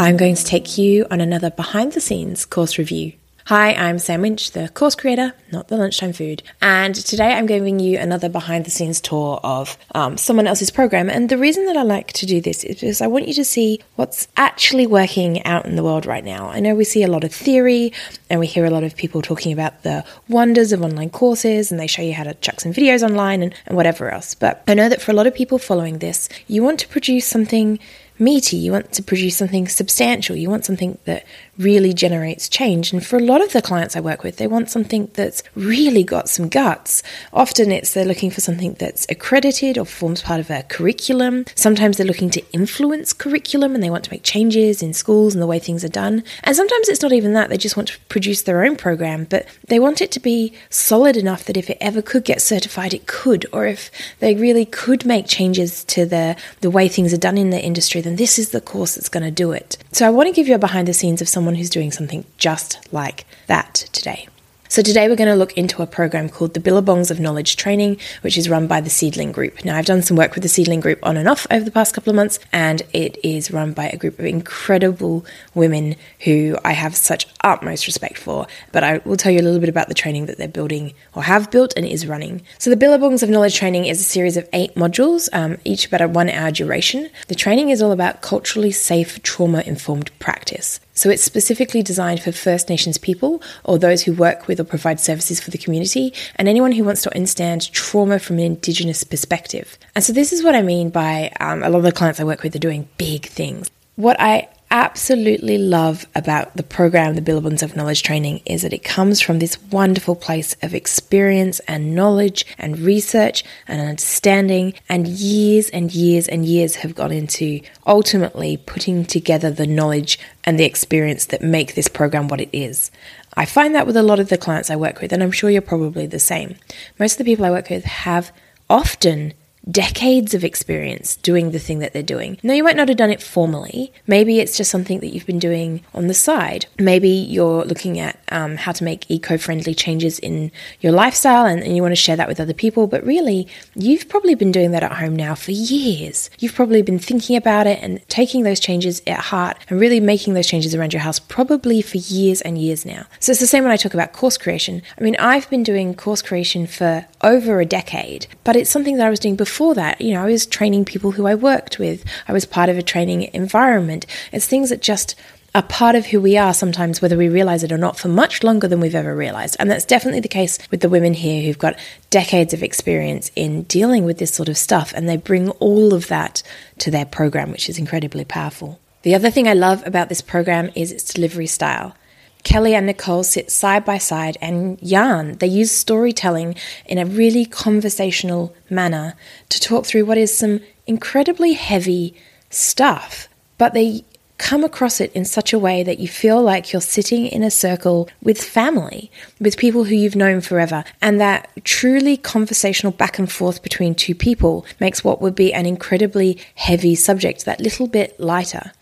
I'm going to take you on another behind the scenes course review. Hi, I'm Sam Winch, the course creator, not the lunchtime food. And today I'm giving you another behind the scenes tour of um, someone else's program. And the reason that I like to do this is because I want you to see what's actually working out in the world right now. I know we see a lot of theory and we hear a lot of people talking about the wonders of online courses and they show you how to chuck some videos online and, and whatever else. But I know that for a lot of people following this, you want to produce something meaty, you want to produce something substantial, you want something that really generates change. And for a lot of the clients I work with, they want something that's really got some guts. Often it's they're looking for something that's accredited or forms part of a curriculum. Sometimes they're looking to influence curriculum and they want to make changes in schools and the way things are done. And sometimes it's not even that, they just want to produce their own program, but they want it to be solid enough that if it ever could get certified, it could, or if they really could make changes to the, the way things are done in the industry, then this is the course that's going to do it. So I want to give you a behind the scenes of someone who's doing something just like that today. So, today we're going to look into a program called the Billabongs of Knowledge Training, which is run by the Seedling Group. Now, I've done some work with the Seedling Group on and off over the past couple of months, and it is run by a group of incredible women who I have such utmost respect for. But I will tell you a little bit about the training that they're building or have built and is running. So, the Billabongs of Knowledge Training is a series of eight modules, um, each about a one hour duration. The training is all about culturally safe, trauma informed practice. So it's specifically designed for First Nations people or those who work with or provide services for the community and anyone who wants to understand trauma from an Indigenous perspective. And so this is what I mean by um, a lot of the clients I work with are doing big things. What I absolutely love about the program, the Billabongs of Knowledge Training, is that it comes from this wonderful place of experience and knowledge and research and understanding, and years and years and years have gone into ultimately putting together the knowledge and the experience that make this program what it is. I find that with a lot of the clients I work with, and I'm sure you're probably the same. Most of the people I work with have often decades of experience doing the thing that they're doing. Now, you might not have done it formally. Maybe it's just something that you've been doing on the side. Maybe you're looking at um, how to make eco friendly changes in your lifestyle and, and you want to share that with other people. But really, you've probably been doing that at home now for years. You've probably been thinking about it and taking those changes at heart and really making those changes around your house probably for years and years now. So it's the same when I talk about course creation. I mean, I've been doing course creation for over a decade, but it's something that I was doing before before that, you know, I was training people who I worked with. I was part of a training environment. It's things that just are part of who we are sometimes, whether we realize it or not, for much longer than we've ever realized. And that's definitely the case with the women here who've got decades of experience in dealing with this sort of stuff. And they bring all of that to their program, which is incredibly powerful. The other thing I love about this program is its delivery style. Kelly and Nicole sit side by side and yarn. They use storytelling in a really conversational manner to talk through what is some incredibly heavy stuff, but they come across it in such a way that you feel like you're sitting in a circle with family, with people who you've known forever. And that truly conversational back and forth between two people makes what would be an incredibly heavy subject that little bit lighter.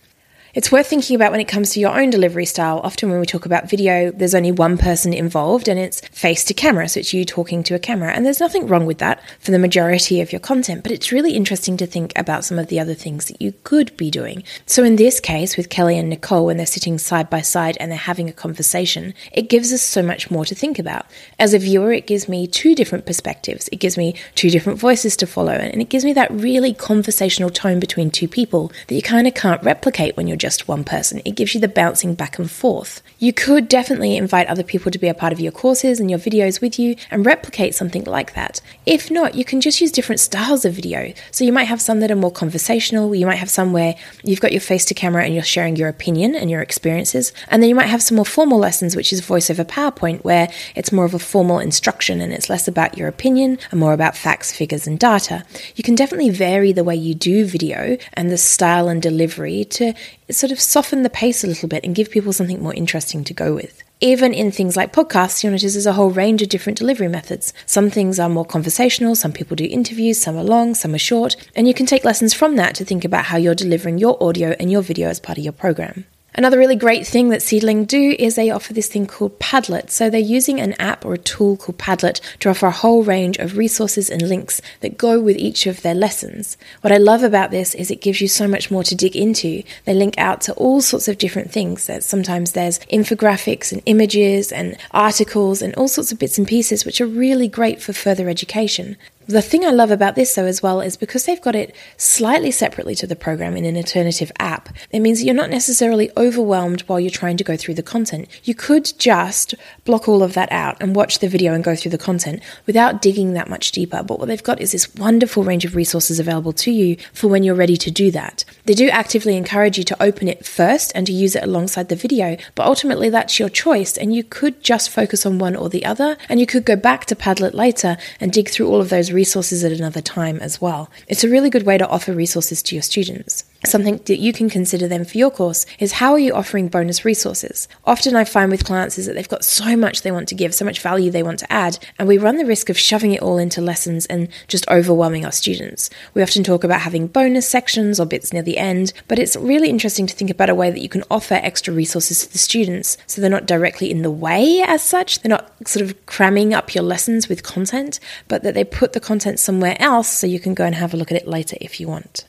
It's worth thinking about when it comes to your own delivery style. Often, when we talk about video, there's only one person involved and it's face to camera, so it's you talking to a camera. And there's nothing wrong with that for the majority of your content, but it's really interesting to think about some of the other things that you could be doing. So, in this case, with Kelly and Nicole, when they're sitting side by side and they're having a conversation, it gives us so much more to think about. As a viewer, it gives me two different perspectives, it gives me two different voices to follow, and it gives me that really conversational tone between two people that you kind of can't replicate when you're just one person. It gives you the bouncing back and forth. You could definitely invite other people to be a part of your courses and your videos with you and replicate something like that. If not, you can just use different styles of video. So you might have some that are more conversational, you might have some where you've got your face to camera and you're sharing your opinion and your experiences, and then you might have some more formal lessons, which is voice over PowerPoint, where it's more of a formal instruction and it's less about your opinion and more about facts, figures, and data. You can definitely vary the way you do video and the style and delivery to sort of soften the pace a little bit and give people something more interesting to go with. Even in things like podcasts, you'll notice there's a whole range of different delivery methods. Some things are more conversational, some people do interviews, some are long, some are short, and you can take lessons from that to think about how you're delivering your audio and your video as part of your program. Another really great thing that Seedling do is they offer this thing called Padlet. So they're using an app or a tool called Padlet to offer a whole range of resources and links that go with each of their lessons. What I love about this is it gives you so much more to dig into. They link out to all sorts of different things. Sometimes there's infographics and images and articles and all sorts of bits and pieces which are really great for further education. The thing I love about this, though, as well, is because they've got it slightly separately to the program in an alternative app, it means you're not necessarily overwhelmed while you're trying to go through the content. You could just block all of that out and watch the video and go through the content without digging that much deeper. But what they've got is this wonderful range of resources available to you for when you're ready to do that. They do actively encourage you to open it first and to use it alongside the video, but ultimately that's your choice, and you could just focus on one or the other, and you could go back to Padlet later and dig through all of those resources at another time as well. It's a really good way to offer resources to your students. Something that you can consider then for your course is how are you offering bonus resources? Often I find with clients is that they've got so much they want to give, so much value they want to add, and we run the risk of shoving it all into lessons and just overwhelming our students. We often talk about having bonus sections or bits near the end, but it's really interesting to think about a way that you can offer extra resources to the students so they're not directly in the way as such. They're not sort of cramming up your lessons with content, but that they put the content somewhere else so you can go and have a look at it later if you want.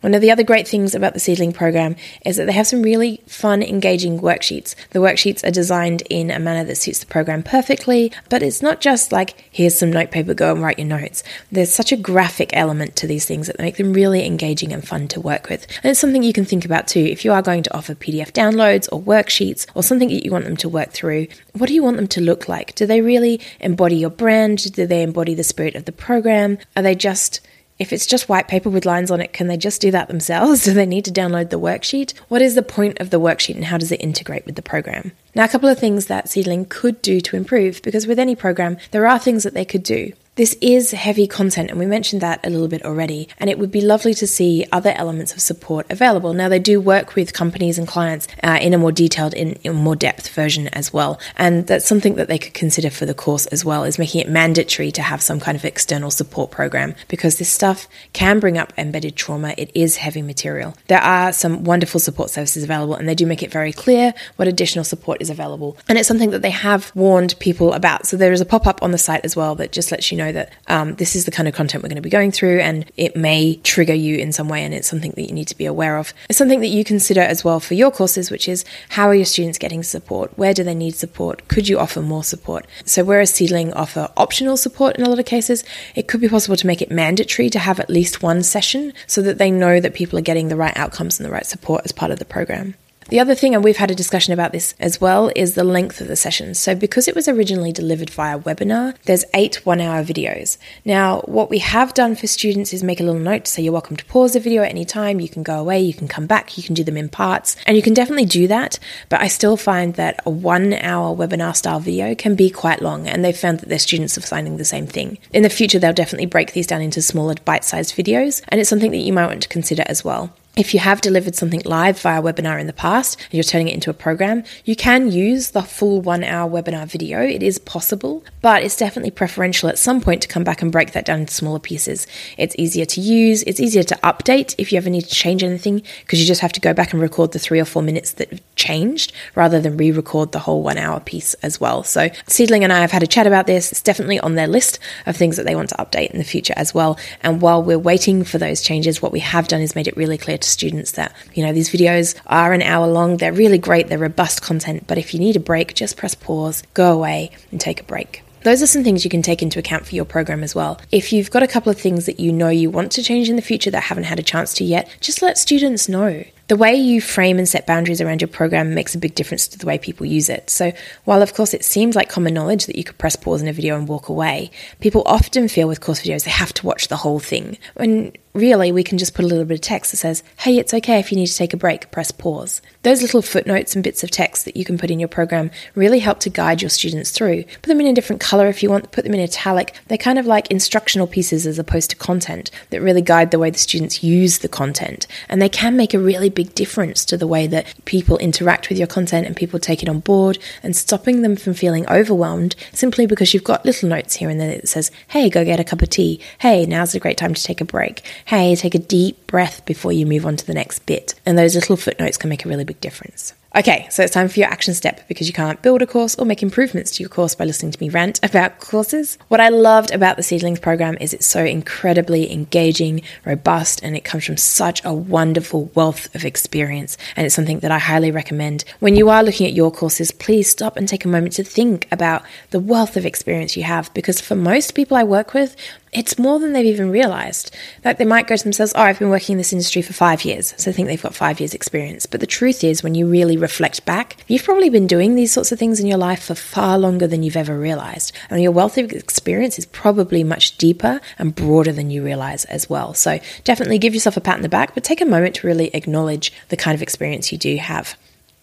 One of the other great things about the Seedling program is that they have some really fun, engaging worksheets. The worksheets are designed in a manner that suits the program perfectly, but it's not just like, here's some notepaper, go and write your notes. There's such a graphic element to these things that make them really engaging and fun to work with. And it's something you can think about too. If you are going to offer PDF downloads or worksheets or something that you want them to work through, what do you want them to look like? Do they really embody your brand? Do they embody the spirit of the program? Are they just if it's just white paper with lines on it, can they just do that themselves? Do they need to download the worksheet? What is the point of the worksheet and how does it integrate with the program? Now, a couple of things that Seedling could do to improve, because with any program, there are things that they could do. This is heavy content, and we mentioned that a little bit already, and it would be lovely to see other elements of support available. Now, they do work with companies and clients uh, in a more detailed, in, in more depth version as well, and that's something that they could consider for the course as well, is making it mandatory to have some kind of external support program because this stuff can bring up embedded trauma. It is heavy material. There are some wonderful support services available, and they do make it very clear what additional support is available, and it's something that they have warned people about. So there is a pop up on the site as well that just lets you know know that um, this is the kind of content we're going to be going through and it may trigger you in some way and it's something that you need to be aware of. It's something that you consider as well for your courses, which is how are your students getting support? Where do they need support? Could you offer more support? So, whereas Seedling offer optional support in a lot of cases, it could be possible to make it mandatory to have at least one session so that they know that people are getting the right outcomes and the right support as part of the program. The other thing, and we've had a discussion about this as well, is the length of the sessions. So, because it was originally delivered via webinar, there's eight one hour videos. Now, what we have done for students is make a little note to say you're welcome to pause the video at any time, you can go away, you can come back, you can do them in parts, and you can definitely do that. But I still find that a one hour webinar style video can be quite long, and they've found that their students are finding the same thing. In the future, they'll definitely break these down into smaller bite sized videos, and it's something that you might want to consider as well. If you have delivered something live via webinar in the past and you're turning it into a program, you can use the full one hour webinar video. It is possible, but it's definitely preferential at some point to come back and break that down into smaller pieces. It's easier to use, it's easier to update if you ever need to change anything because you just have to go back and record the three or four minutes that changed rather than re record the whole one hour piece as well. So, Seedling and I have had a chat about this. It's definitely on their list of things that they want to update in the future as well. And while we're waiting for those changes, what we have done is made it really clear to students that, you know, these videos are an hour long. They're really great. They're robust content. But if you need a break, just press pause, go away, and take a break. Those are some things you can take into account for your program as well. If you've got a couple of things that you know you want to change in the future that haven't had a chance to yet, just let students know. The way you frame and set boundaries around your program makes a big difference to the way people use it. So, while of course it seems like common knowledge that you could press pause in a video and walk away, people often feel with course videos they have to watch the whole thing. When really we can just put a little bit of text that says, hey, it's okay if you need to take a break, press pause. Those little footnotes and bits of text that you can put in your program really help to guide your students through. Put them in a different color if you want, put them in italic. They're kind of like instructional pieces as opposed to content that really guide the way the students use the content. And they can make a really big difference to the way that people interact with your content and people take it on board and stopping them from feeling overwhelmed simply because you've got little notes here and there that says, hey, go get a cup of tea. Hey, now's a great time to take a break hey, take a deep breath before you move on to the next bit. And those little footnotes can make a really big difference. Okay, so it's time for your action step because you can't build a course or make improvements to your course by listening to me rant about courses. What I loved about the Seedlings program is it's so incredibly engaging, robust, and it comes from such a wonderful wealth of experience. And it's something that I highly recommend. When you are looking at your courses, please stop and take a moment to think about the wealth of experience you have because for most people I work with, it's more than they've even realized. Like they might go to themselves, Oh, I've been working in this industry for five years. So I think they've got five years' experience. But the truth is, when you really reflect back, you've probably been doing these sorts of things in your life for far longer than you've ever realized. And your wealth of experience is probably much deeper and broader than you realize as well. So definitely give yourself a pat on the back, but take a moment to really acknowledge the kind of experience you do have.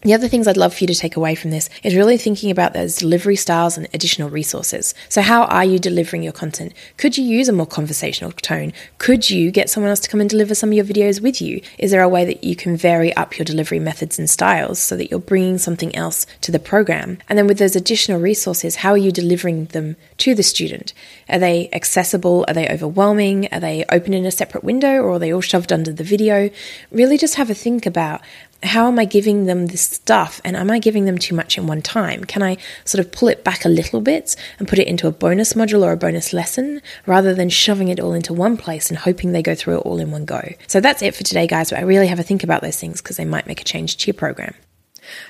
The other things I'd love for you to take away from this is really thinking about those delivery styles and additional resources. So, how are you delivering your content? Could you use a more conversational tone? Could you get someone else to come and deliver some of your videos with you? Is there a way that you can vary up your delivery methods and styles so that you're bringing something else to the program? And then, with those additional resources, how are you delivering them to the student? Are they accessible? Are they overwhelming? Are they open in a separate window or are they all shoved under the video? Really just have a think about how am I giving them this stuff and am I giving them too much in one time? Can I sort of pull it back a little bit and put it into a bonus module or a bonus lesson rather than shoving it all into one place and hoping they go through it all in one go? So that's it for today, guys. But I really have a think about those things because they might make a change to your program.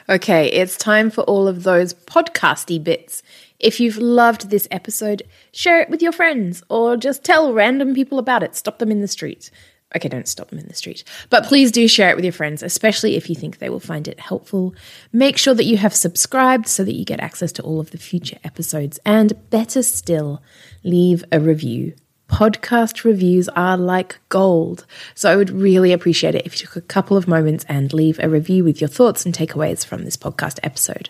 Okay, it's time for all of those podcasty bits. If you've loved this episode, share it with your friends or just tell random people about it. Stop them in the street. Okay, don't stop them in the street. But please do share it with your friends, especially if you think they will find it helpful. Make sure that you have subscribed so that you get access to all of the future episodes. And better still, leave a review. Podcast reviews are like gold. So I would really appreciate it if you took a couple of moments and leave a review with your thoughts and takeaways from this podcast episode.